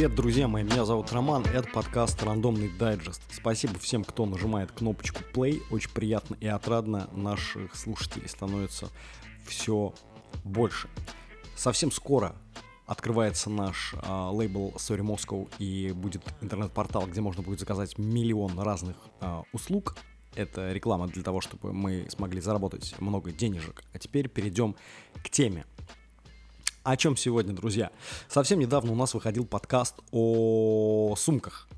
Привет, друзья мои, меня зовут Роман, это подкаст «Рандомный дайджест». Спасибо всем, кто нажимает кнопочку play, очень приятно и отрадно, наших слушателей становится все больше. Совсем скоро открывается наш э, лейбл Sorry Moscow и будет интернет-портал, где можно будет заказать миллион разных э, услуг. Это реклама для того, чтобы мы смогли заработать много денежек. А теперь перейдем к теме. О чем сегодня, друзья? Совсем недавно у нас выходил подкаст о сумках.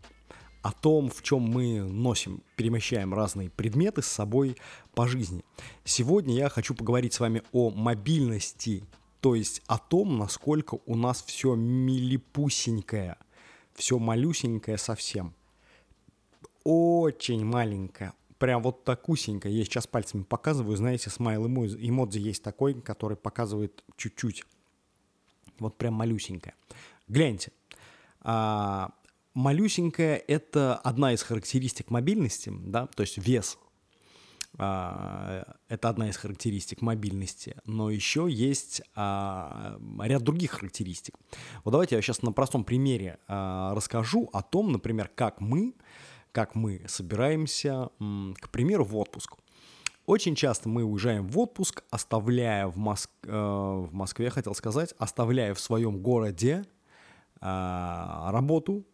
О том, в чем мы носим, перемещаем разные предметы с собой по жизни. Сегодня я хочу поговорить с вами о мобильности, то есть о том, насколько у нас все милипусенькое, все малюсенькое совсем. Очень маленькое, прям вот такусенькое. Я сейчас пальцами показываю, знаете, смайл эмодзи есть такой, который показывает чуть-чуть вот прям малюсенькая. Гляньте, а, малюсенькая – это одна из характеристик мобильности, да, то есть вес а, это одна из характеристик мобильности, но еще есть а, ряд других характеристик. Вот давайте я сейчас на простом примере а, расскажу о том, например, как мы, как мы собираемся, к примеру, в отпуск. Очень часто мы уезжаем в отпуск, оставляя в, Моск... э, в Москве, хотел сказать, оставляя в своем городе э, работу,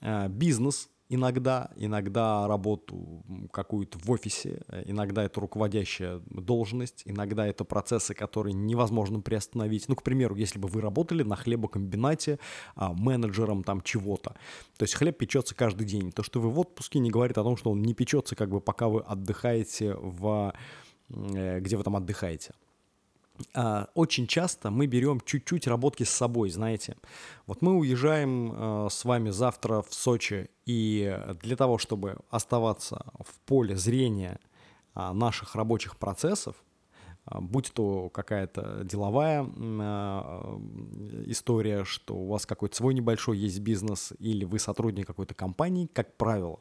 э, бизнес, иногда, иногда работу какую-то в офисе, иногда это руководящая должность, иногда это процессы, которые невозможно приостановить. Ну, к примеру, если бы вы работали на хлебокомбинате а, менеджером там чего-то, то есть хлеб печется каждый день. То, что вы в отпуске, не говорит о том, что он не печется, как бы пока вы отдыхаете в э, где вы там отдыхаете. А, очень часто мы берем чуть-чуть работки с собой, знаете. Вот мы уезжаем э, с вами завтра в Сочи, и для того, чтобы оставаться в поле зрения а, наших рабочих процессов, а, будь то какая-то деловая история, что у вас какой-то свой небольшой есть бизнес, или вы сотрудник какой-то компании, как правило,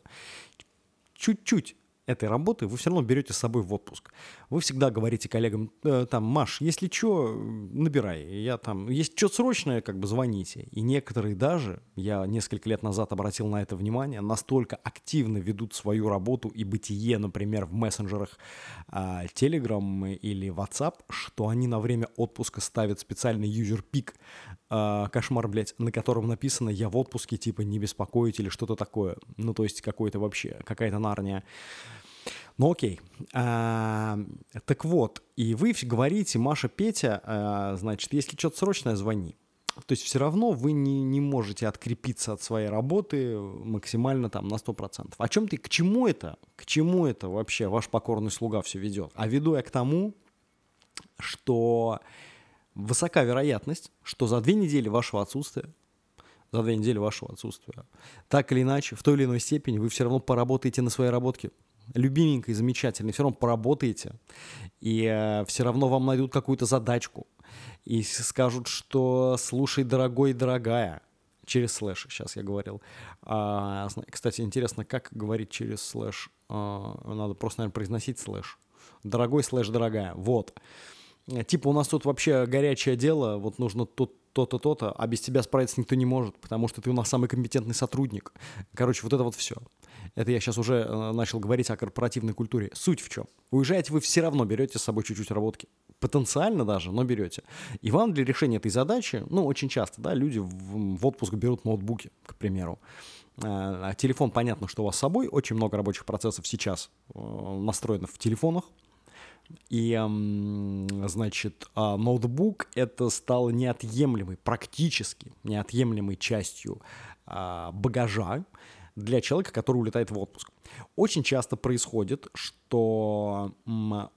чуть-чуть этой работы вы все равно берете с собой в отпуск. Вы всегда говорите коллегам, э, там, Маш, если что, набирай. Я там, есть что срочное, как бы звоните. И некоторые даже, я несколько лет назад обратил на это внимание, настолько активно ведут свою работу и бытие, например, в мессенджерах э, Telegram или WhatsApp, что они на время отпуска ставят специальный юзер-пик, э, кошмар, блядь, на котором написано «я в отпуске», типа «не беспокоить» или что-то такое. Ну, то есть какой-то вообще, какая-то нарния. Ну окей. А, так вот, и вы говорите, Маша, Петя, а, значит, если что-то срочное, звони. То есть все равно вы не, не можете открепиться от своей работы максимально там на 100%. О чем ты, к чему это? К чему это вообще ваш покорный слуга все ведет? А веду я к тому, что высока вероятность, что за две недели вашего отсутствия за две недели вашего отсутствия. Так или иначе, в той или иной степени вы все равно поработаете на своей работке любименькой, замечательной, все равно поработаете, и э, все равно вам найдут какую-то задачку, и скажут, что слушай, дорогой, дорогая, через слэш, сейчас я говорил. А, кстати, интересно, как говорить через слэш? А, надо просто, наверное, произносить слэш. Дорогой слэш, дорогая, вот. Типа у нас тут вообще горячее дело, вот нужно тут то-то, то-то, а без тебя справиться никто не может, потому что ты у нас самый компетентный сотрудник. Короче, вот это вот все. Это я сейчас уже э, начал говорить о корпоративной культуре. Суть в чем? Уезжаете вы все равно берете с собой чуть-чуть работки. Потенциально даже, но берете. И вам для решения этой задачи, ну, очень часто, да, люди в, в отпуск берут ноутбуки, к примеру. А телефон, понятно, что у вас с собой. Очень много рабочих процессов сейчас э, настроено в телефонах. И, значит, а, ноутбук это стало неотъемлемой, практически неотъемлемой частью а, багажа для человека, который улетает в отпуск. Очень часто происходит, что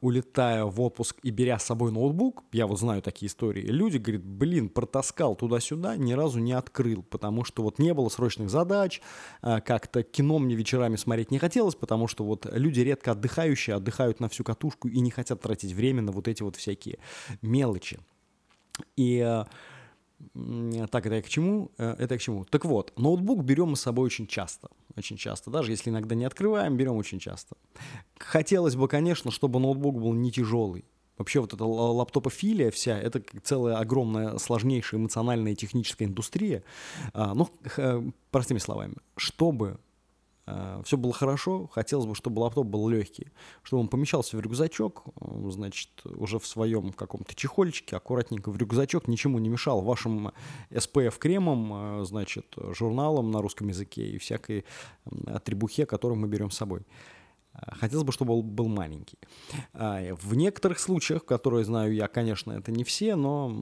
улетая в отпуск и беря с собой ноутбук, я вот знаю такие истории, люди говорят, блин, протаскал туда-сюда, ни разу не открыл, потому что вот не было срочных задач, а, как-то кино мне вечерами смотреть не хотелось, потому что вот люди редко отдыхающие отдыхают на всю катушку и не хотят тратить время на вот эти вот всякие мелочи. И э, так, это я к чему? Э, это я к чему? Так вот, ноутбук берем мы с собой очень часто. Очень часто. Даже если иногда не открываем, берем очень часто. Хотелось бы, конечно, чтобы ноутбук был не тяжелый. Вообще вот эта лаптопофилия вся, это целая огромная, сложнейшая эмоциональная и техническая индустрия. А, ну, простыми словами, чтобы все было хорошо, хотелось бы, чтобы лаптоп был легкий, чтобы он помещался в рюкзачок, э, значит, уже в своем каком-то чехольчике, аккуратненько в рюкзачок, ничему не мешал вашим SPF-кремом, э, значит, журналом на русском языке и всякой атрибухе, которую мы берем с собой. Хотелось бы, чтобы он был маленький. В некоторых случаях, которые знаю я, конечно, это не все, но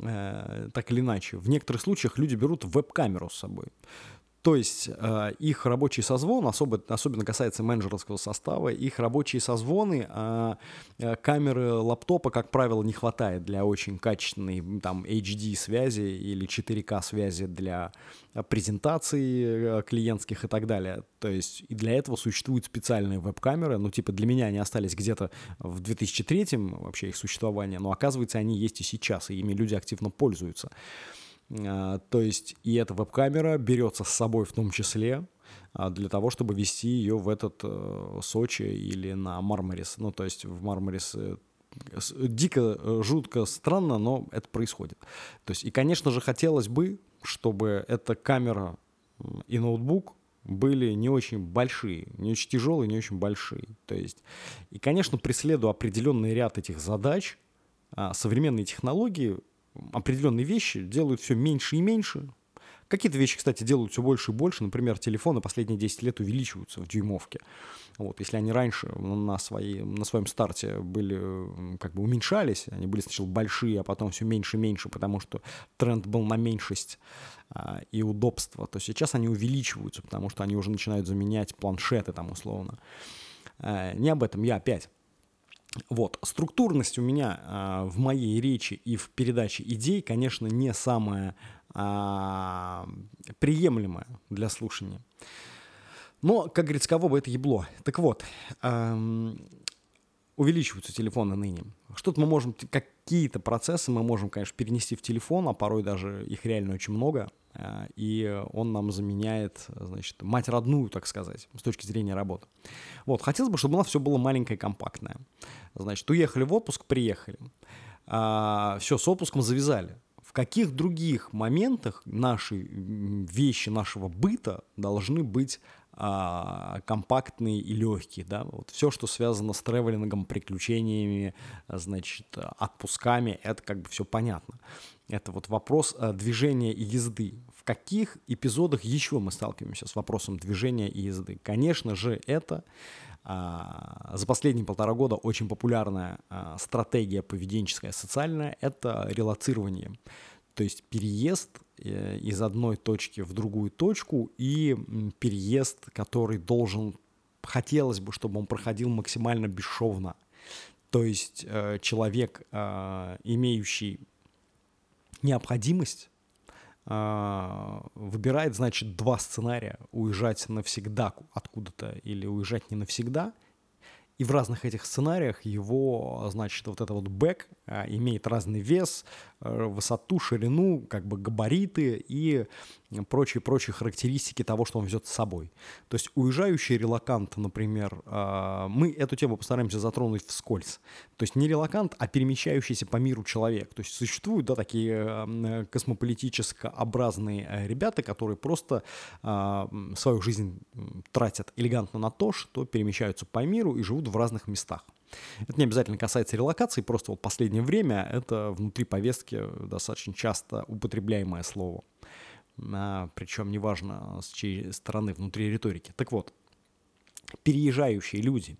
э, так или иначе, в некоторых случаях люди берут веб-камеру с собой. То есть э, их рабочий созвон, особо, особенно касается менеджерского состава, их рабочие созвоны, э, э, камеры лаптопа, как правило, не хватает для очень качественной там HD связи или 4К связи для презентаций э, клиентских и так далее. То есть и для этого существуют специальные веб-камеры, ну типа для меня они остались где-то в 2003 вообще их существование, но оказывается они есть и сейчас, и ими люди активно пользуются. А, то есть и эта веб-камера берется с собой в том числе а, для того, чтобы вести ее в этот э, Сочи или на Мармарис. Ну, то есть в Мармарис э, дико, э, жутко, странно, но это происходит. То есть, и, конечно же, хотелось бы, чтобы эта камера и ноутбук были не очень большие, не очень тяжелые, не очень большие. То есть, и, конечно, преследуя определенный ряд этих задач, а, современные технологии определенные вещи делают все меньше и меньше. Какие-то вещи, кстати, делают все больше и больше. Например, телефоны последние 10 лет увеличиваются в дюймовке. Вот, если они раньше на, своей, на своем старте были, как бы уменьшались, они были сначала большие, а потом все меньше и меньше, потому что тренд был на меньшесть а, и удобство, то сейчас они увеличиваются, потому что они уже начинают заменять планшеты там условно. А, не об этом я опять. Вот, структурность у меня а, в моей речи и в передаче идей, конечно, не самая а, приемлемая для слушания. Но, как говорится, кого бы это ебло. Так вот, эм, увеличиваются телефоны ныне. Что-то мы можем, какие-то процессы мы можем, конечно, перенести в телефон, а порой даже их реально очень много. Э, и он нам заменяет, значит, мать родную, так сказать, с точки зрения работы. Вот, хотелось бы, чтобы у нас все было маленькое и компактное. Значит, уехали в отпуск, приехали. А, все, с отпуском завязали. В каких других моментах наши вещи нашего быта должны быть а, компактные и легкие, да, вот все, что связано с тревелингом, приключениями, значит, отпусками, это как бы все понятно. Это вот вопрос э, движения и езды. Каких эпизодах еще мы сталкиваемся с вопросом движения и езды? Конечно же, это а, за последние полтора года очень популярная а, стратегия поведенческая, социальная, это релацирование. То есть переезд э, из одной точки в другую точку и переезд, который должен, хотелось бы, чтобы он проходил максимально бесшовно. То есть э, человек, имеющий необходимость выбирает, значит, два сценария. Уезжать навсегда откуда-то или уезжать не навсегда – и в разных этих сценариях его, значит, вот это вот бэк а, имеет разный вес, а, высоту, ширину, как бы габариты и прочие-прочие характеристики того, что он везет с собой. То есть уезжающий релакант, например, а, мы эту тему постараемся затронуть вскользь. То есть не релакант, а перемещающийся по миру человек. То есть существуют, да, такие космополитическо-образные э, ребята, которые просто свою жизнь тратят элегантно на то, что перемещаются по миру и живут в разных местах. Это не обязательно касается релокации, просто вот последнее время это внутри повестки достаточно часто употребляемое слово. А, причем неважно с чьей стороны внутри риторики. Так вот, переезжающие люди,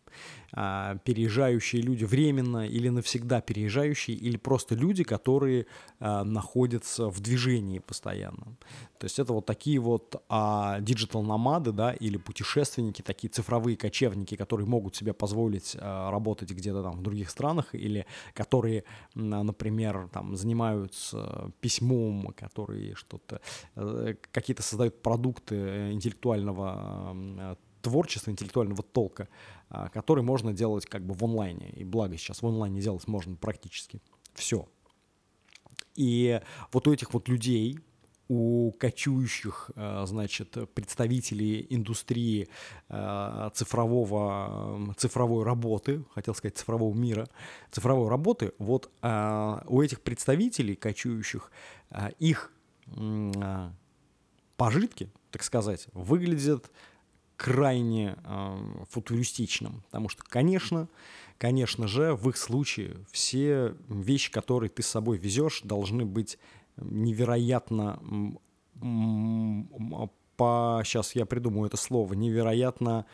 а, переезжающие люди временно или навсегда переезжающие, или просто люди, которые а, находятся в движении постоянно. То есть это вот такие вот диджитал-номады, да, или путешественники, такие цифровые кочевники, которые могут себе позволить а, работать где-то там в других странах, или которые, например, там занимаются письмом, которые что-то, э, какие-то создают продукты э, интеллектуального творчества, интеллектуального толка, а, который можно делать как бы в онлайне. И благо сейчас в онлайне делать можно практически все. И вот у этих вот людей у кочующих, э, значит, представителей индустрии э, цифрового, цифровой работы, хотел сказать цифрового мира, цифровой работы, вот у этих представителей кочующих их пожитки, так сказать, выглядят крайне футуристичным, потому что, конечно, конечно же, в их случае все вещи, которые ты с собой везешь, должны быть невероятно по сейчас я придумаю это слово невероятно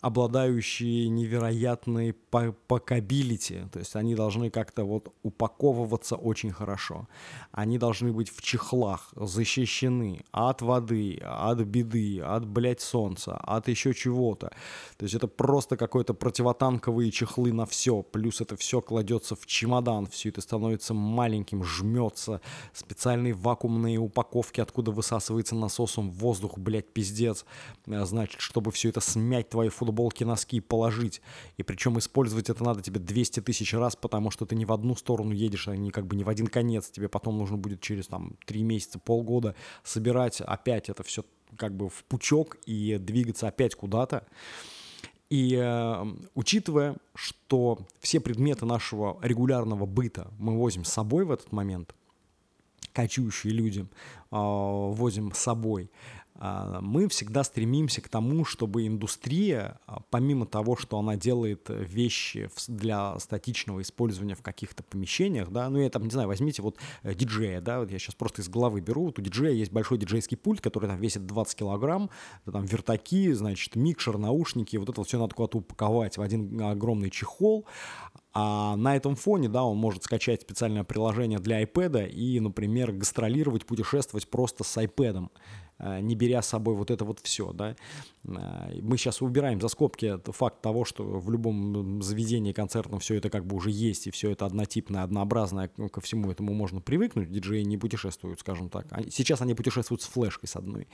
обладающие невероятной пакабилити, то есть они должны как-то вот упаковываться очень хорошо. Они должны быть в чехлах, защищены от воды, от беды, от, блядь, солнца, от еще чего-то. То есть это просто какой-то противотанковые чехлы на все, плюс это все кладется в чемодан, все это становится маленьким, жмется, специальные вакуумные упаковки, откуда высасывается насосом воздух, блядь, пиздец, э, значит, чтобы все это смять твои футболки, носки положить. И причем использовать это надо тебе 200 тысяч раз, потому что ты не в одну сторону едешь, а не как бы не в один конец. Тебе потом нужно будет через там 3 месяца, полгода собирать опять это все как бы в пучок и двигаться опять куда-то. И э, учитывая, что все предметы нашего регулярного быта мы возим с собой в этот момент, кочующие люди э, возим с собой, мы всегда стремимся к тому, чтобы индустрия, а, помимо того, что она делает вещи для статичного использования в каких-то помещениях, да, ну я там, не знаю, возьмите вот э, диджея, да, вот я сейчас просто из головы беру, вот у диджея есть большой диджейский пульт, который там весит 20 килограмм, там вертаки, значит, микшер, наушники, вот это вот все надо куда-то упаковать в один огромный чехол, а на этом фоне, да, он может скачать специальное приложение для iPad и, например, гастролировать, путешествовать просто с iPad. Э, не беря с собой вот это вот все, да. Э, мы сейчас убираем за скобки факт того, что в любом заведении концертном все это как бы уже есть, и все это однотипное, однообразное, ко всему этому можно привыкнуть, диджеи не путешествуют, скажем так. Сейчас они путешествуют с флешкой с одной.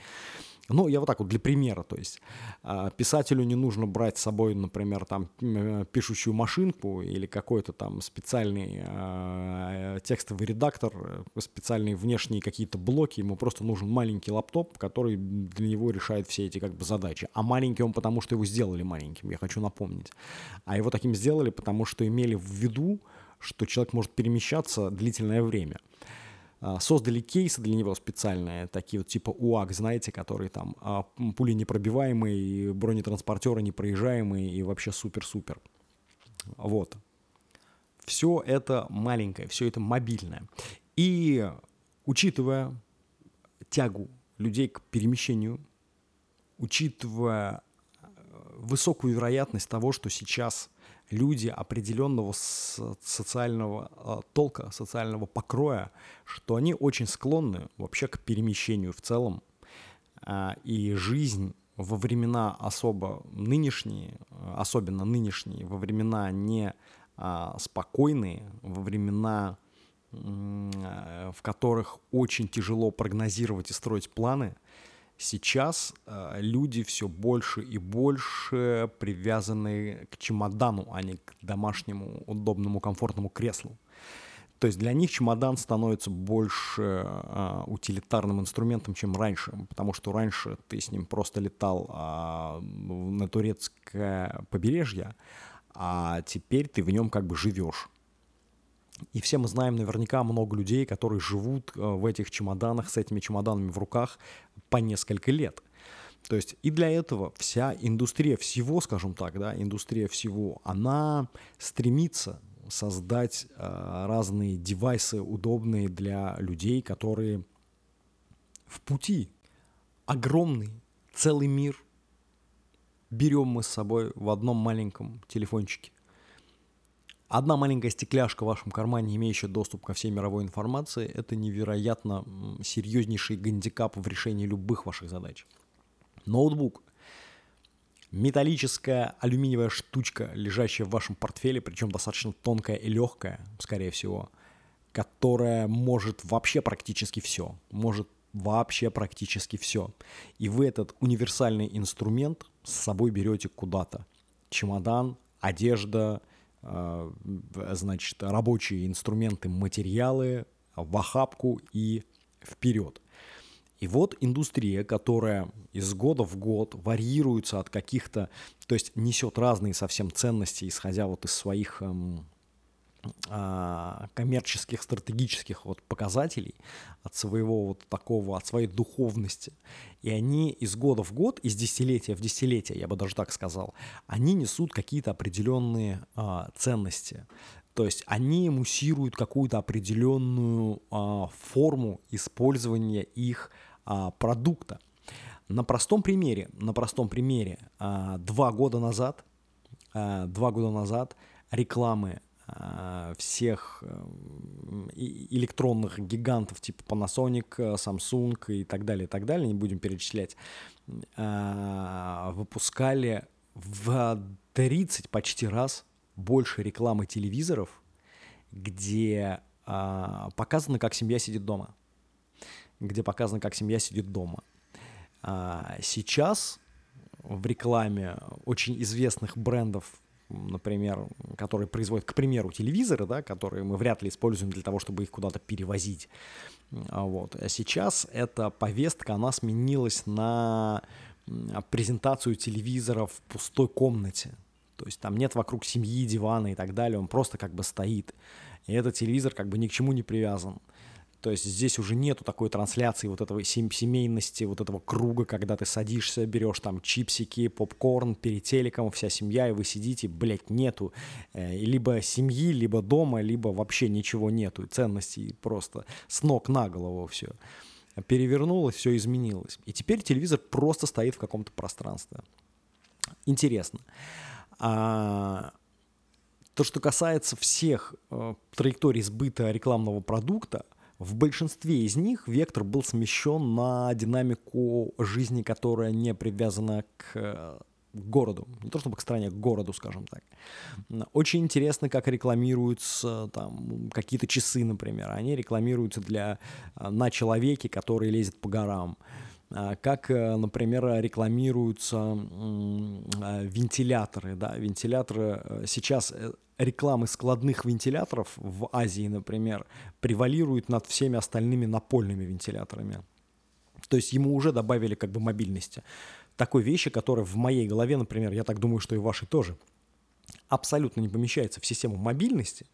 Ну, я вот так вот для примера, то есть а, писателю не нужно брать с собой, например, там э, пишущую машинку или какой-то там специальный а, текстовый редактор, э, специальные внешние какие-то блоки, ему просто нужен маленький лаптоп, который для него решает все эти как бы задачи. А маленький он потому, что его сделали маленьким, я хочу напомнить. А его таким сделали, потому что имели в виду, что человек может перемещаться длительное время. А, создали кейсы для него специальные, такие вот типа УАК, знаете, которые там а, пули непробиваемые, бронетранспортеры непроезжаемые и вообще супер-супер. Вот. Все это маленькое, все это мобильное. И учитывая тягу людей к перемещению, учитывая э, высокую вероятность того, что сейчас люди определенного социального а, толка, социального покроя, что они очень склонны вообще к перемещению в целом. А, и жизнь во времена особо нынешние, особенно нынешние, во времена не а, спокойные, во времена, в которых очень тяжело прогнозировать и строить планы – Сейчас э, люди все больше и больше привязаны к чемодану, а не к домашнему удобному комфортному креслу. То есть для них чемодан становится больше э, утилитарным инструментом, чем раньше, потому что раньше ты с ним просто летал э, на турецкое побережье, а теперь ты в нем как бы живешь. И все мы знаем наверняка много людей, которые живут э, в этих чемоданах, с этими чемоданами в руках по несколько лет. То есть и для этого вся индустрия всего, скажем так, да, индустрия всего, она стремится создать э, разные девайсы, удобные для людей, которые в пути. Огромный целый мир берем мы с собой в одном маленьком телефончике. Одна маленькая стекляшка в вашем кармане, имеющая доступ ко всей мировой информации, это невероятно серьезнейший гандикап в решении любых ваших задач. Ноутбук. Металлическая алюминиевая штучка, лежащая в вашем портфеле, причем достаточно тонкая и легкая, скорее всего, которая может вообще практически все. Может вообще практически все. И вы этот универсальный инструмент с собой берете куда-то. Чемодан, одежда, значит, рабочие инструменты, материалы в охапку и вперед. И вот индустрия, которая из года в год варьируется от каких-то, то есть несет разные совсем ценности, исходя вот из своих эм, коммерческих, стратегических вот показателей, от своего вот такого, от своей духовности. И они из года в год, из десятилетия в десятилетие, я бы даже так сказал, они несут какие-то определенные а, ценности. То есть они муссируют какую-то определенную а, форму использования их а, продукта. На простом примере, на простом примере, а, два года назад, а, два года назад рекламы а, всех а, электронных гигантов типа Panasonic, Samsung и так далее, и так далее, не будем перечислять, а, выпускали в 30 почти раз больше рекламы телевизоров, где показано, как семья сидит дома где показано, как семья сидит дома. А сейчас в рекламе очень известных брендов, например, которые производят, к примеру, телевизоры, да, которые мы вряд ли используем для того, чтобы их куда-то перевозить. А вот. А сейчас эта повестка, она сменилась на презентацию телевизора в пустой комнате. То есть там нет вокруг семьи, дивана и так далее, он просто как бы стоит. И этот телевизор как бы ни к чему не привязан. То есть здесь уже нету такой трансляции вот этого семейности, вот этого круга, когда ты садишься, берешь там чипсики, попкорн перед телеком, вся семья, и вы сидите, блядь, нету. Э, либо семьи, либо дома, либо вообще ничего нету. Ценностей просто с ног на голову все. Перевернулось, все изменилось. И теперь телевизор просто стоит в каком-то пространстве. Интересно. А, то, что касается всех э, траекторий сбыта рекламного продукта, в большинстве из них вектор был смещен на динамику жизни, которая не привязана к э, городу, не то чтобы к стране, к городу, скажем так. Очень интересно, как рекламируются там какие-то часы, например. Они рекламируются для э, на человеке, который лезет по горам. А, как, э, например, рекламируются вентиляторы. Да? Вентиляторы сейчас рекламы складных вентиляторов в Азии, например, превалируют над всеми остальными напольными вентиляторами. То есть ему уже добавили как бы мобильности. Такой вещи, которая в моей голове, например, я так думаю, что и в вашей тоже, абсолютно не помещается в систему мобильности.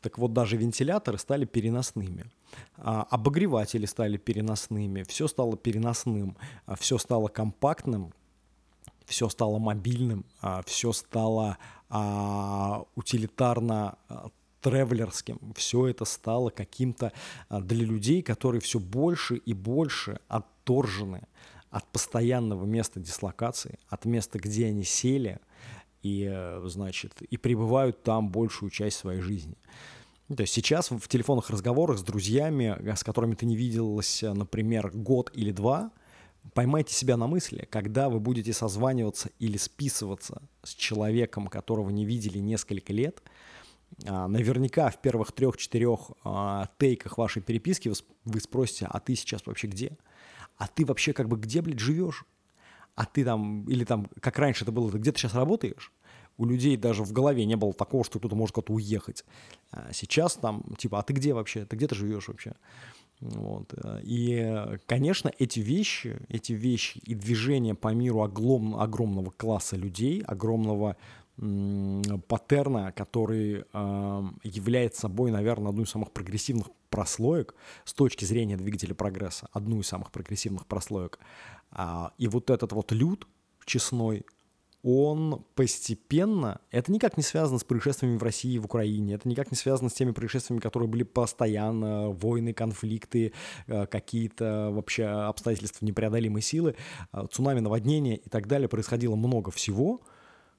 Так вот, даже вентиляторы стали переносными, а, обогреватели стали переносными, все стало переносным, а, все стало компактным, все стало мобильным, а, все стало а, утилитарно а, тревелерским, все это стало каким-то для людей, которые все больше и больше отторжены от постоянного места дислокации, от места, где они сели, и, э, значит, и пребывают там большую часть своей жизни. То есть сейчас в телефонных разговорах с друзьями, э, с которыми ты не виделся, например, год или два, поймайте себя на мысли, когда вы будете созваниваться или списываться с человеком, которого не видели несколько лет, а, наверняка в первых трех-четырех а, тейках вашей переписки вы, спросите, а ты сейчас вообще где? А ты вообще как бы где, блядь, живешь? А ты там, или там, как раньше это было, ты где ты сейчас работаешь? у людей даже в голове не было такого, что кто-то может куда-то уехать. А сейчас там, типа, а ты где вообще? Ты где ты живешь вообще? Вот. Э, и, конечно, эти вещи, эти вещи и движения по миру огром, огромного класса людей, огромного паттерна, который э, является собой, наверное, одну из самых прогрессивных прослоек с точки зрения двигателя прогресса, одну из самых прогрессивных прослоек. А, и вот этот вот люд честной, он постепенно, это никак не связано с происшествиями в России, в Украине, это никак не связано с теми происшествиями, которые были постоянно, войны, конфликты, э, какие-то вообще обстоятельства непреодолимой силы, э, цунами, наводнения и так далее, происходило много всего,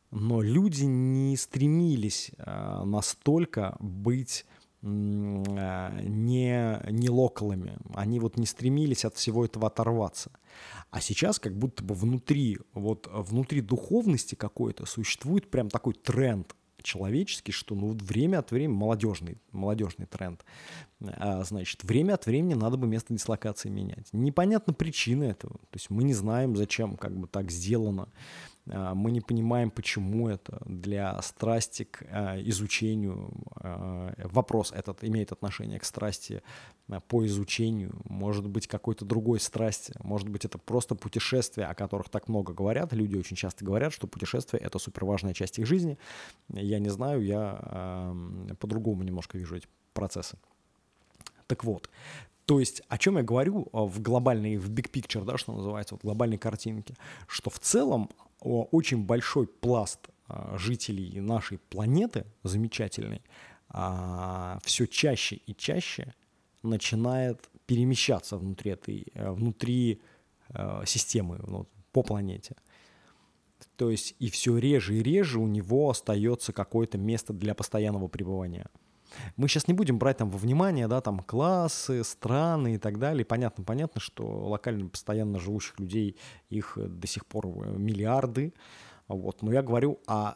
но люди не стремились э, настолько быть не, не локалами, они вот не стремились от всего этого оторваться. А сейчас как будто бы внутри, вот внутри духовности какой-то существует прям такой тренд человеческий, что ну, время от времени, молодежный, молодежный тренд, а, значит, время от времени надо бы место дислокации менять. Непонятна причина этого, то есть мы не знаем, зачем как бы так сделано, мы не понимаем, почему это для страсти к а, изучению. А, вопрос этот имеет отношение к страсти по изучению, может быть, какой-то другой страсти, может быть, это просто путешествия, о которых так много говорят. Люди очень часто говорят, что путешествие — это суперважная часть их жизни. Я не знаю, я по-другому немножко вижу эти процессы. Так вот, то есть, о чем я говорю в глобальной, в big picture, да, что называется, вот глобальной картинке, что в целом очень большой пласт а, жителей нашей планеты, замечательный, а, все чаще и чаще начинает перемещаться внутри этой, э, внутри э, системы, ну, по планете. То есть и все реже и реже у него остается какое-то место для постоянного пребывания – мы сейчас не будем брать там во внимание, да, там классы, страны и так далее. Понятно, понятно, что локально постоянно живущих людей, их до сих пор э, миллиарды. Вот. Но я говорю о,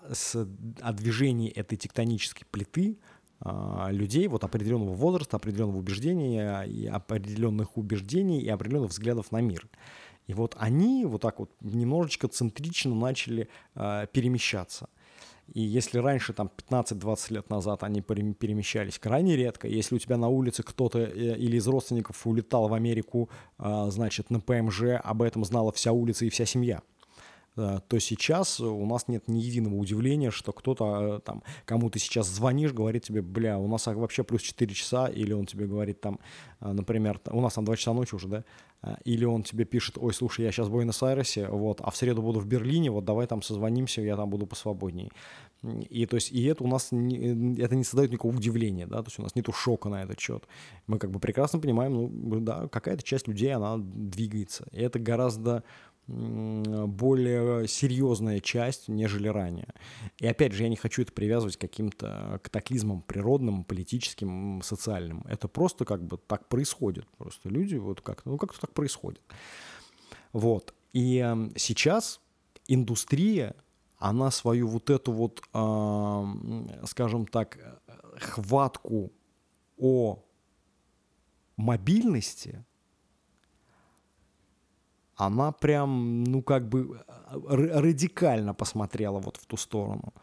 о движении этой тектонической плиты а, людей вот определенного возраста, определенного убеждения, и определенных убеждений и определенных взглядов на мир. И вот они вот так вот немножечко центрично начали э, перемещаться. И если раньше, там, 15-20 лет назад они перемещались крайне редко, если у тебя на улице кто-то э, или из родственников улетал в Америку, а, значит, на ПМЖ, об этом знала вся улица и вся семья – Э, то сейчас у нас нет ни единого удивления, что кто-то э, там, кому ты сейчас звонишь, говорит тебе, бля, у нас вообще плюс 4 часа, или он тебе говорит там, например, у нас там 2 часа ночи уже, да, или он тебе пишет, ой, слушай, я сейчас в Буэнос-Айресе, вот, а в среду буду в Берлине, вот давай там созвонимся, я там буду посвободнее. И то есть, и это у нас, не, это не создает никакого удивления, да, то есть у нас нету шока на этот счет. Мы как бы прекрасно понимаем, ну, да, какая-то часть людей, она двигается. И это гораздо более серьезная часть, нежели ранее. И опять же, я не хочу это привязывать к каким-то катаклизмам природным, политическим, социальным. Это просто как бы так происходит. Просто люди вот как ну как-то так происходит. Вот. И сейчас индустрия, она свою вот эту вот, э, скажем так, хватку о мобильности она прям, ну, как бы радикально посмотрела вот в ту сторону.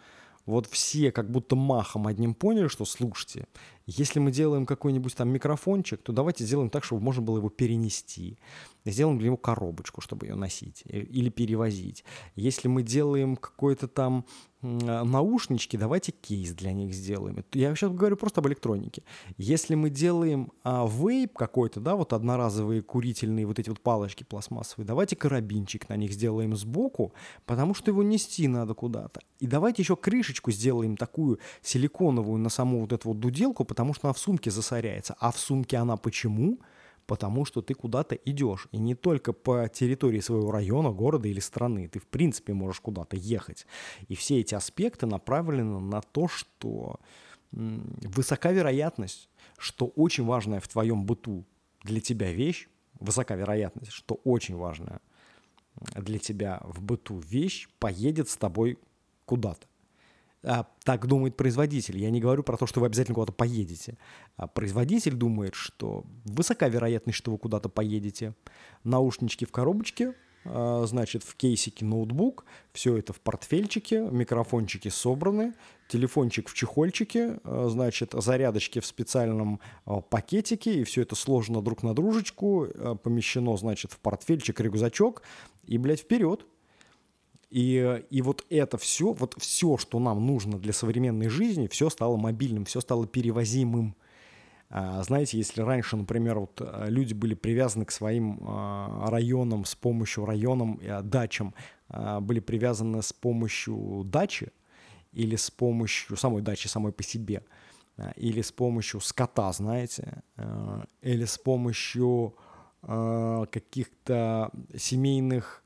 Вот все как будто махом одним поняли, что слушайте, если мы делаем какой-нибудь там микрофончик, то давайте сделаем так, чтобы можно было его перенести. Сделаем для него коробочку, чтобы ее носить э, или перевозить. Если мы делаем какой-то там а, наушнички, давайте кейс для них сделаем. Я сейчас говорю просто об электронике. Если мы делаем а, вейп какой-то, да, вот одноразовые курительные вот эти вот палочки пластмассовые, давайте карабинчик на них сделаем сбоку, потому что его нести надо куда-то. И давайте еще крышечку сделаем такую силиконовую на саму вот эту вот дуделку, потому что она в сумке засоряется. А в сумке она почему? Потому что ты куда-то идешь. И не только по территории своего района, города или страны. Ты, в принципе, можешь куда-то ехать. И все эти аспекты направлены на то, что высока вероятность, что очень важная в твоем быту для тебя вещь, высока вероятность, что очень важная для тебя в быту вещь поедет с тобой куда-то. А, так думает производитель. Я не говорю про то, что вы обязательно куда-то поедете. А производитель думает, что высока вероятность, что вы куда-то поедете. Наушнички в коробочке, а, значит, в кейсике ноутбук, все это в портфельчике, микрофончики собраны, телефончик в чехольчике, значит, зарядочки в специальном пакетике, и все это сложено друг на дружечку, помещено, значит, в портфельчик, рюкзачок, и, блядь, вперед. И, и вот это все, вот все, что нам нужно для современной жизни, все стало мобильным, все стало перевозимым. А, знаете, если раньше, например, вот а, люди были привязаны к своим а, районам с помощью районам, дачам, были привязаны с помощью дачи или с помощью самой дачи самой по себе, или с помощью скота, знаете, или с помощью каких-то семейных Э,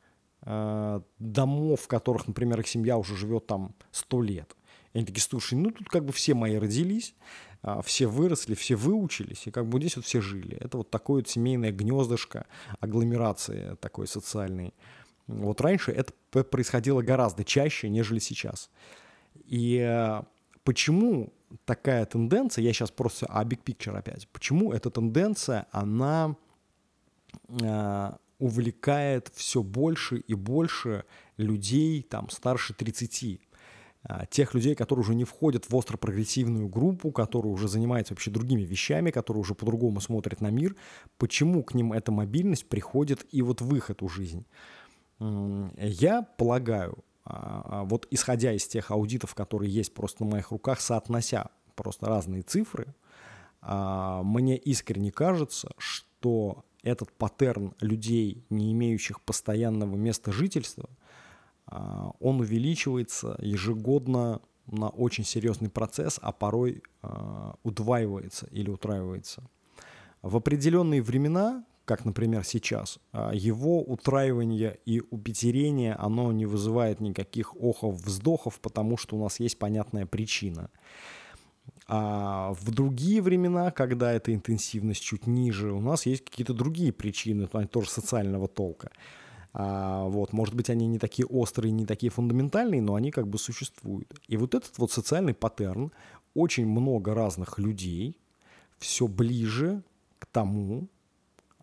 домов, в которых, например, их семья уже живет там сто лет. И они такие, слушай, ну тут как бы все мои родились, а, все выросли, все выучились, и как бы здесь вот все жили. Это вот такое вот семейное гнездышко, агломерации такой социальной. Вот раньше это происходило гораздо чаще, нежели сейчас. И э, почему такая тенденция, я сейчас просто о big picture опять, почему эта тенденция, она э, увлекает все больше и больше людей там старше 30. А, тех людей, которые уже не входят в остро-прогрессивную группу, которые уже занимаются вообще другими вещами, которые уже по-другому смотрят на мир, почему к ним эта мобильность приходит и вот в их эту жизнь. Я полагаю, а, а, вот исходя из тех аудитов, которые есть просто на моих руках, соотнося просто разные цифры, мне искренне кажется, что этот паттерн людей, не имеющих постоянного места жительства – а, он увеличивается ежегодно на очень серьезный процесс, а порой а, удваивается или утраивается. В определенные времена, как, например, сейчас, а, его утраивание и упетерение, оно не вызывает никаких охов-вздохов, потому что у нас есть понятная причина. А в другие времена, когда эта интенсивность чуть ниже, у нас есть какие-то другие причины, тоже социального толка. А, вот, может быть, они не такие острые, не такие фундаментальные, но они как бы существуют. И вот этот вот социальный паттерн, очень много разных людей, все ближе к тому,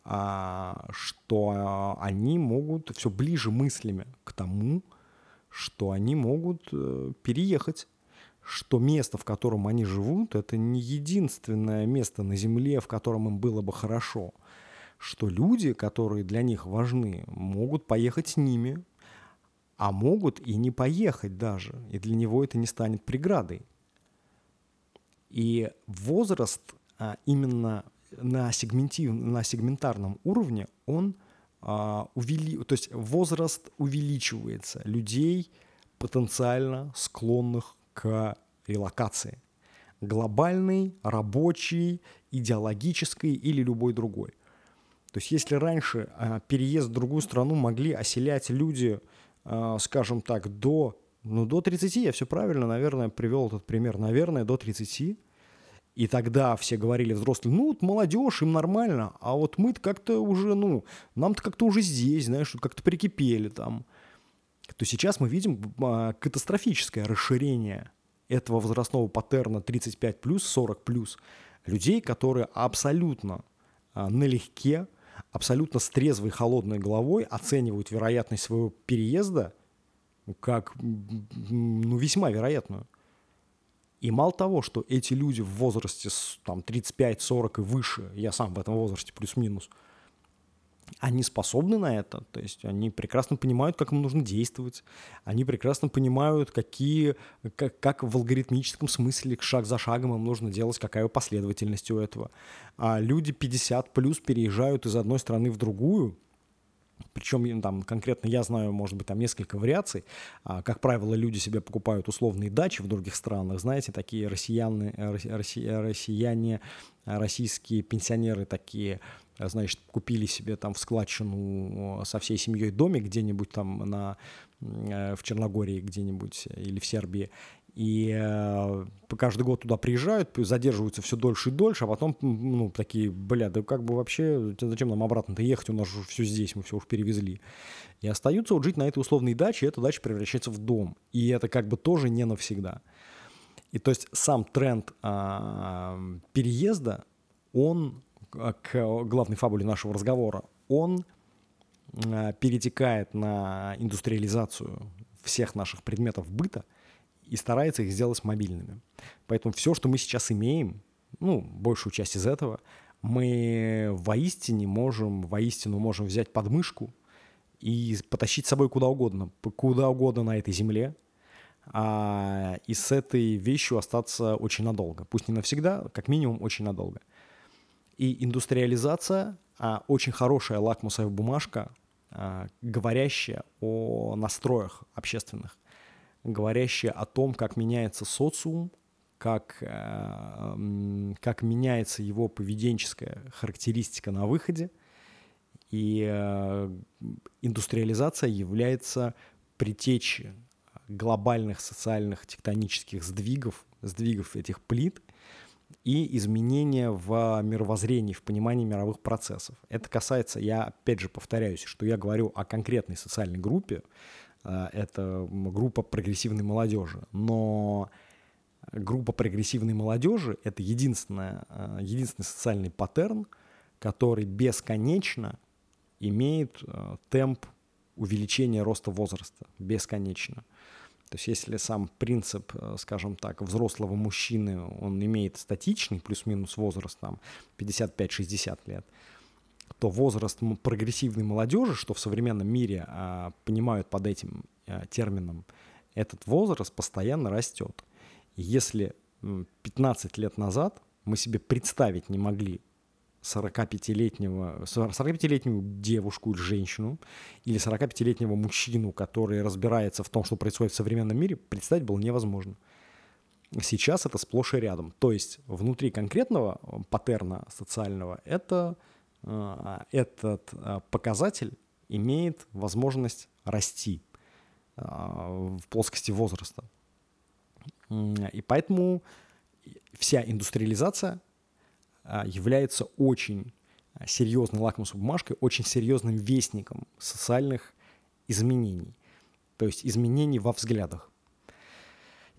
а, что они могут, все ближе мыслями к тому, что они могут э, переехать что место, в котором они живут, это не единственное место на Земле, в котором им было бы хорошо – что люди, которые для них важны, могут поехать с ними, а могут и не поехать даже, и для него это не станет преградой. И возраст а, именно на, сегменти... на сегментарном уровне, он а, увели... то есть возраст увеличивается. Людей, потенциально склонных к релокации. Глобальный, рабочий, идеологический или любой другой – то есть если раньше э, переезд в другую страну могли оселять люди, э, скажем так, до, ну, до 30, я все правильно, наверное, привел этот пример, наверное, до 30, и тогда все говорили взрослые, ну, вот молодежь, им нормально, а вот мы-то как-то уже, ну, нам-то как-то уже здесь, знаешь, как-то прикипели там. То сейчас мы видим а, катастрофическое расширение этого возрастного паттерна 35 плюс, 40 плюс людей, которые абсолютно а, налегке абсолютно с трезвой холодной головой оценивают вероятность своего переезда как ну, весьма вероятную. И мало того, что эти люди в возрасте там, 35-40 и выше, я сам в этом возрасте плюс-минус – они способны на это, то есть они прекрасно понимают, как им нужно действовать, они прекрасно понимают, какие, как, как в алгоритмическом смысле шаг за шагом им нужно делать, какая последовательность у этого. А люди 50 плюс переезжают из одной страны в другую, причем там конкретно я знаю, может быть, там несколько вариаций. А, как правило, люди себе покупают условные дачи в других странах. Знаете, такие россияне, россияне российские пенсионеры такие значит, купили себе там в складчину со всей семьей домик где-нибудь там на, э, в Черногории где-нибудь или в Сербии, и э, каждый год туда приезжают, задерживаются все дольше и дольше, а потом, ну, такие, бля, да как бы вообще, зачем нам обратно-то ехать, у нас же все здесь, мы все уж перевезли. И остаются вот жить на этой условной даче, и эта дача превращается в дом. И это как бы тоже не навсегда. И то есть сам тренд а, переезда, он а, к главной фабуле нашего разговора, он а, перетекает на индустриализацию всех наших предметов быта и старается их сделать мобильными. Поэтому все, что мы сейчас имеем, ну, большую часть из этого, мы воистине можем, воистину можем взять подмышку и потащить с собой куда угодно, куда угодно на этой земле, а, и с этой вещью остаться очень надолго. Пусть не навсегда, как минимум очень надолго. И индустриализация а, очень хорошая лакмусовая бумажка, а, говорящая о настроях общественных, говорящая о том, как меняется социум, как, а, как меняется его поведенческая характеристика на выходе. И а, индустриализация является предтечей глобальных социальных тектонических сдвигов, сдвигов этих плит – и изменения в мировоззрении, в понимании мировых процессов. Это касается, я опять же повторяюсь, что я говорю о конкретной социальной группе, э, это группа прогрессивной молодежи, но группа прогрессивной молодежи – это единственная, э, единственный социальный паттерн, который бесконечно имеет э, темп увеличения роста возраста бесконечно. То есть если сам принцип, э, скажем так, взрослого мужчины, он имеет статичный плюс-минус возраст, там 55-60 лет, то возраст прогрессивной молодежи, что в современном мире а, понимают под этим а, термином, этот возраст постоянно растет. И если 15 лет назад мы себе представить не могли 45-летнего, 45-летнюю девушку или женщину, или 45-летнего мужчину, который разбирается в том, что происходит в современном мире, представить было невозможно. Сейчас это сплошь и рядом. То есть внутри конкретного э, паттерна социального это, э, этот э, показатель имеет возможность расти в плоскости возраста. И поэтому вся индустриализация является очень а, серьезной лакмусовой бумажкой, очень серьезным вестником социальных изменений, то есть изменений во взглядах.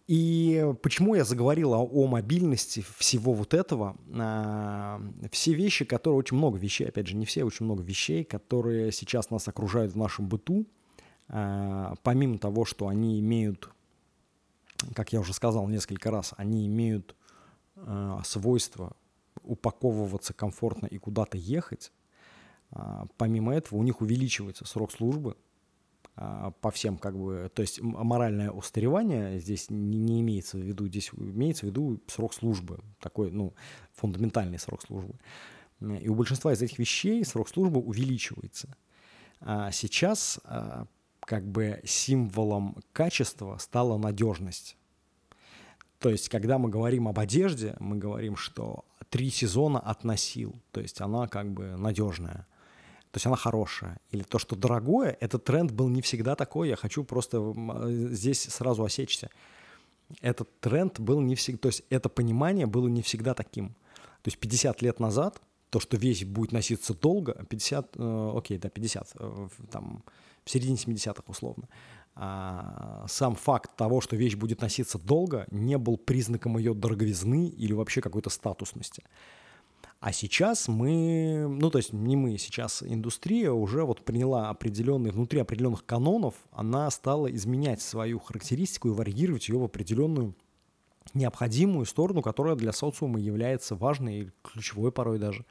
И почему я заговорил о, о мобильности всего вот этого? А, все вещи, которые очень много вещей, опять же, не все, очень много вещей, которые сейчас нас окружают в нашем быту, а, помимо того, что они имеют, как я уже сказал несколько раз, они имеют а, свойство упаковываться комфортно и куда-то ехать, а, помимо этого у них увеличивается срок службы а, по всем как бы, то есть моральное устаревание здесь не, имеется в виду, здесь имеется в виду срок службы, такой, ну, фундаментальный срок службы. И у большинства из этих вещей срок службы увеличивается. А сейчас как бы символом качества стала надежность. То есть, когда мы говорим об одежде, мы говорим, что три сезона относил, то есть она как бы надежная. То есть она хорошая. Или то, что дорогое, этот тренд был не всегда такой. Я хочу просто э, здесь сразу осечься. Этот тренд был не всегда, то есть это понимание было не всегда таким. То есть 50 лет назад то, что вещь будет носиться долго, 50, э, окей, да, 50, э, там, в середине 70-х условно, а, сам факт того, что вещь будет носиться долго, не был признаком ее дороговизны или вообще какой-то статусности. А сейчас мы, ну то есть не мы, сейчас индустрия уже вот приняла определенные, внутри определенных канонов, она стала изменять свою характеристику и варьировать ее в определенную необходимую сторону, которая для социума является важной и ключевой порой даже.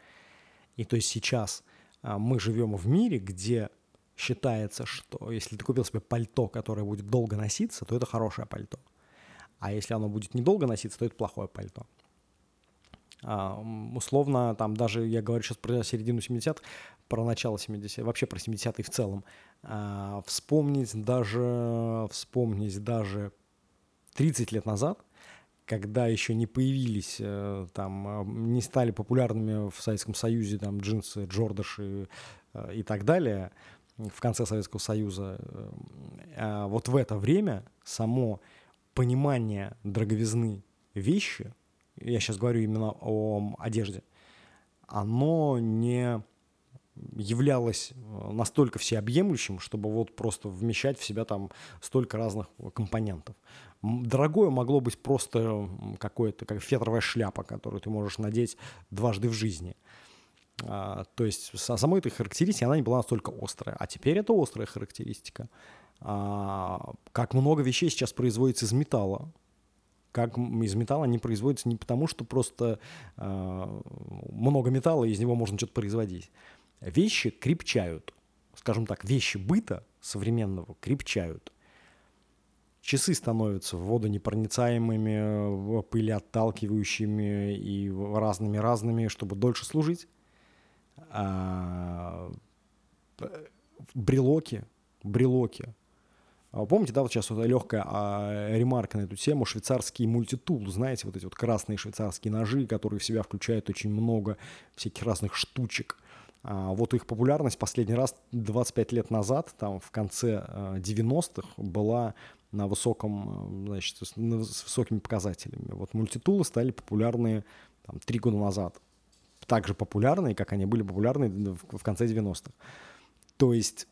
И то есть сейчас а, мы живем в мире, где считается, что если ты купил себе пальто, которое будет долго носиться, то это хорошее пальто. А если оно будет недолго носиться, то это плохое пальто. А, условно, там даже, я говорю сейчас про середину 70-х, про начало 70-х, вообще про 70-е в целом. А, вспомнить даже, вспомнить даже 30 лет назад, когда еще не появились, э, там, не стали популярными в Советском Союзе там джинсы, джордаши э, и так далее – в конце Советского Союза, э, а вот в это время само понимание дороговизны вещи, я сейчас говорю именно о одежде, оно не являлось э, настолько всеобъемлющим, чтобы вот просто вмещать в себя там столько разных компонентов. Дорогое могло быть просто какое-то, как фетровая шляпа, которую ты можешь надеть дважды в жизни – то есть самой этой характеристики она не была настолько острая. А теперь это острая характеристика. А, как много вещей сейчас производится из металла. Как из металла не производится не потому, что просто а, много металла, из него можно что-то производить. Вещи крепчают. Скажем так, вещи быта современного крепчают. Часы становятся водонепроницаемыми, пылеотталкивающими и разными-разными, чтобы дольше служить а, брелоки, брелоки. А помните, да, вот сейчас вот легкая а, ремарка на эту тему, швейцарский мультитул, знаете, вот эти вот красные швейцарские ножи, которые в себя включают очень много всяких разных штучек. А, вот их популярность последний раз 25 лет назад, там в конце 90-х, была на высоком, значит, с высокими показателями. Вот мультитулы стали популярны там, 3 года назад так же популярны, как они были популярны в конце 90-х. То есть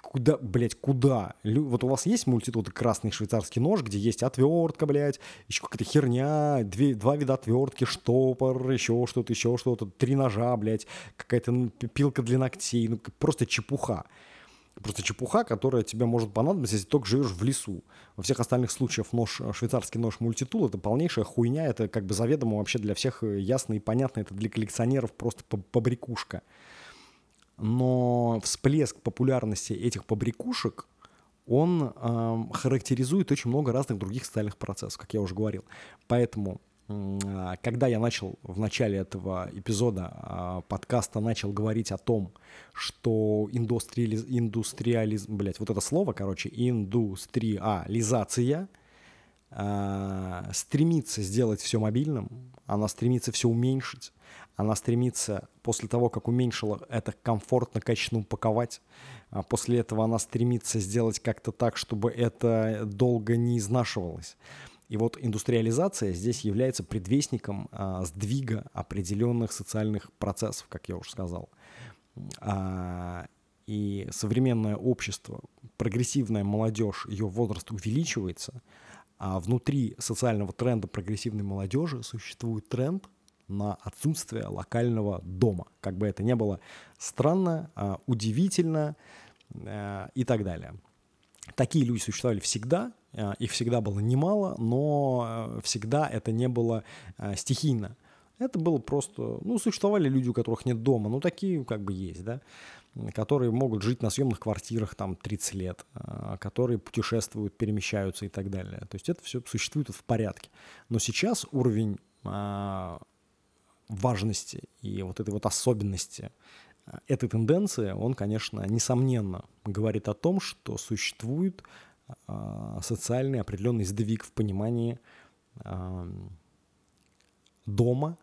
Куда, блядь, куда? Вот у вас есть мультитут красный швейцарский нож, где есть отвертка, блядь, еще какая-то херня, две, два вида отвертки, штопор, еще что-то, еще что-то, три ножа, блядь, какая-то пилка для ногтей, ну просто чепуха. Просто чепуха, которая тебе может понадобиться, если только живешь в лесу. Во всех остальных случаях нож, швейцарский нож мультитул — это полнейшая хуйня, это как бы заведомо вообще для всех ясно и понятно, это для коллекционеров просто побрякушка. Но всплеск популярности этих побрякушек, он э, характеризует очень много разных других социальных процессов, как я уже говорил. Поэтому когда я начал в начале этого эпизода а, подкаста начал говорить о том, что индустриализ... индустриализ... блять, вот это слово, короче, индустриализация э, стремится сделать все мобильным, она стремится все уменьшить, она стремится после того, как уменьшила это комфортно, качественно упаковать, а после этого она стремится сделать как-то так, чтобы это долго не изнашивалось. И вот индустриализация здесь является предвестником а, сдвига определенных социальных процессов, как я уже сказал. А, и современное общество, прогрессивная молодежь, ее возраст увеличивается, а внутри социального тренда прогрессивной молодежи существует тренд на отсутствие локального дома. Как бы это ни было странно, а, удивительно а, и так далее. Такие люди существовали всегда, Э, их всегда было немало, но э, всегда это не было э, стихийно. Это было просто, ну, существовали люди, у которых нет дома, ну, такие как бы есть, да, которые могут жить на съемных квартирах там 30 лет, которые путешествуют, перемещаются и так далее. То есть это все существует в порядке. Но сейчас уровень важности и вот этой вот особенности этой тенденции, он, конечно, несомненно говорит о том, что существует социальный определенный сдвиг в понимании дома,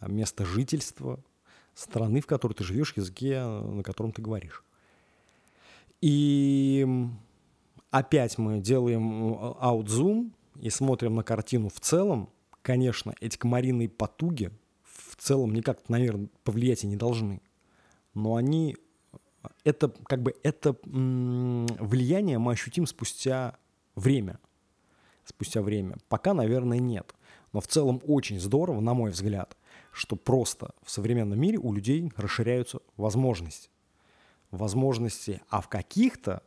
места жительства, страны, в которой ты живешь, языке, на котором ты говоришь. И опять мы делаем аутзум и смотрим на картину в целом. Конечно, эти комариные потуги в целом никак, наверное, повлиять и не должны. Но они это как бы это влияние мы ощутим спустя время. Спустя время. Пока, наверное, нет. Но в целом очень здорово, на мой взгляд, что просто в современном мире у людей расширяются возможности. Возможности, а в каких-то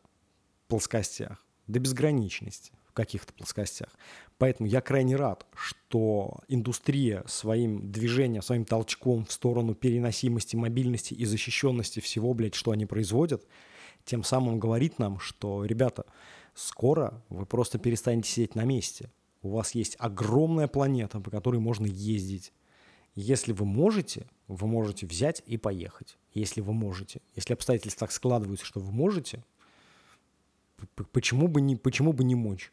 плоскостях до безграничности каких-то плоскостях. Поэтому я крайне рад, что индустрия своим движением, своим толчком в сторону переносимости, мобильности и защищенности всего, блядь, что они производят, тем самым говорит нам, что, ребята, скоро вы просто перестанете сидеть на месте. У вас есть огромная планета, по которой можно ездить. Если вы можете, вы можете взять и поехать. Если вы можете. Если обстоятельства так складываются, что вы можете, почему бы не, почему бы не мочь?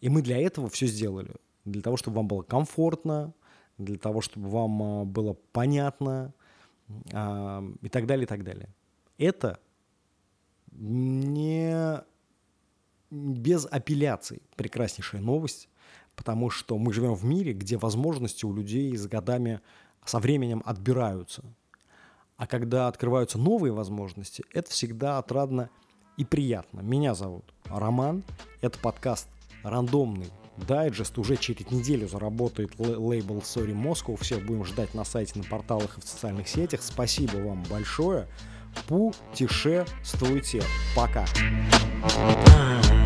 И мы для этого все сделали. Для того, чтобы вам было комфортно, для того, чтобы вам а, было понятно а, и так далее, и так далее. Это не без апелляций прекраснейшая новость, потому что мы живем в мире, где возможности у людей с годами, со временем отбираются. А когда открываются новые возможности, это всегда отрадно и приятно. Меня зовут Роман, это подкаст рандомный дайджест уже через неделю заработает лейбл Sorry Moscow. Всех будем ждать на сайте, на порталах и в социальных сетях. Спасибо вам большое. Путешествуйте. Пока. Пока.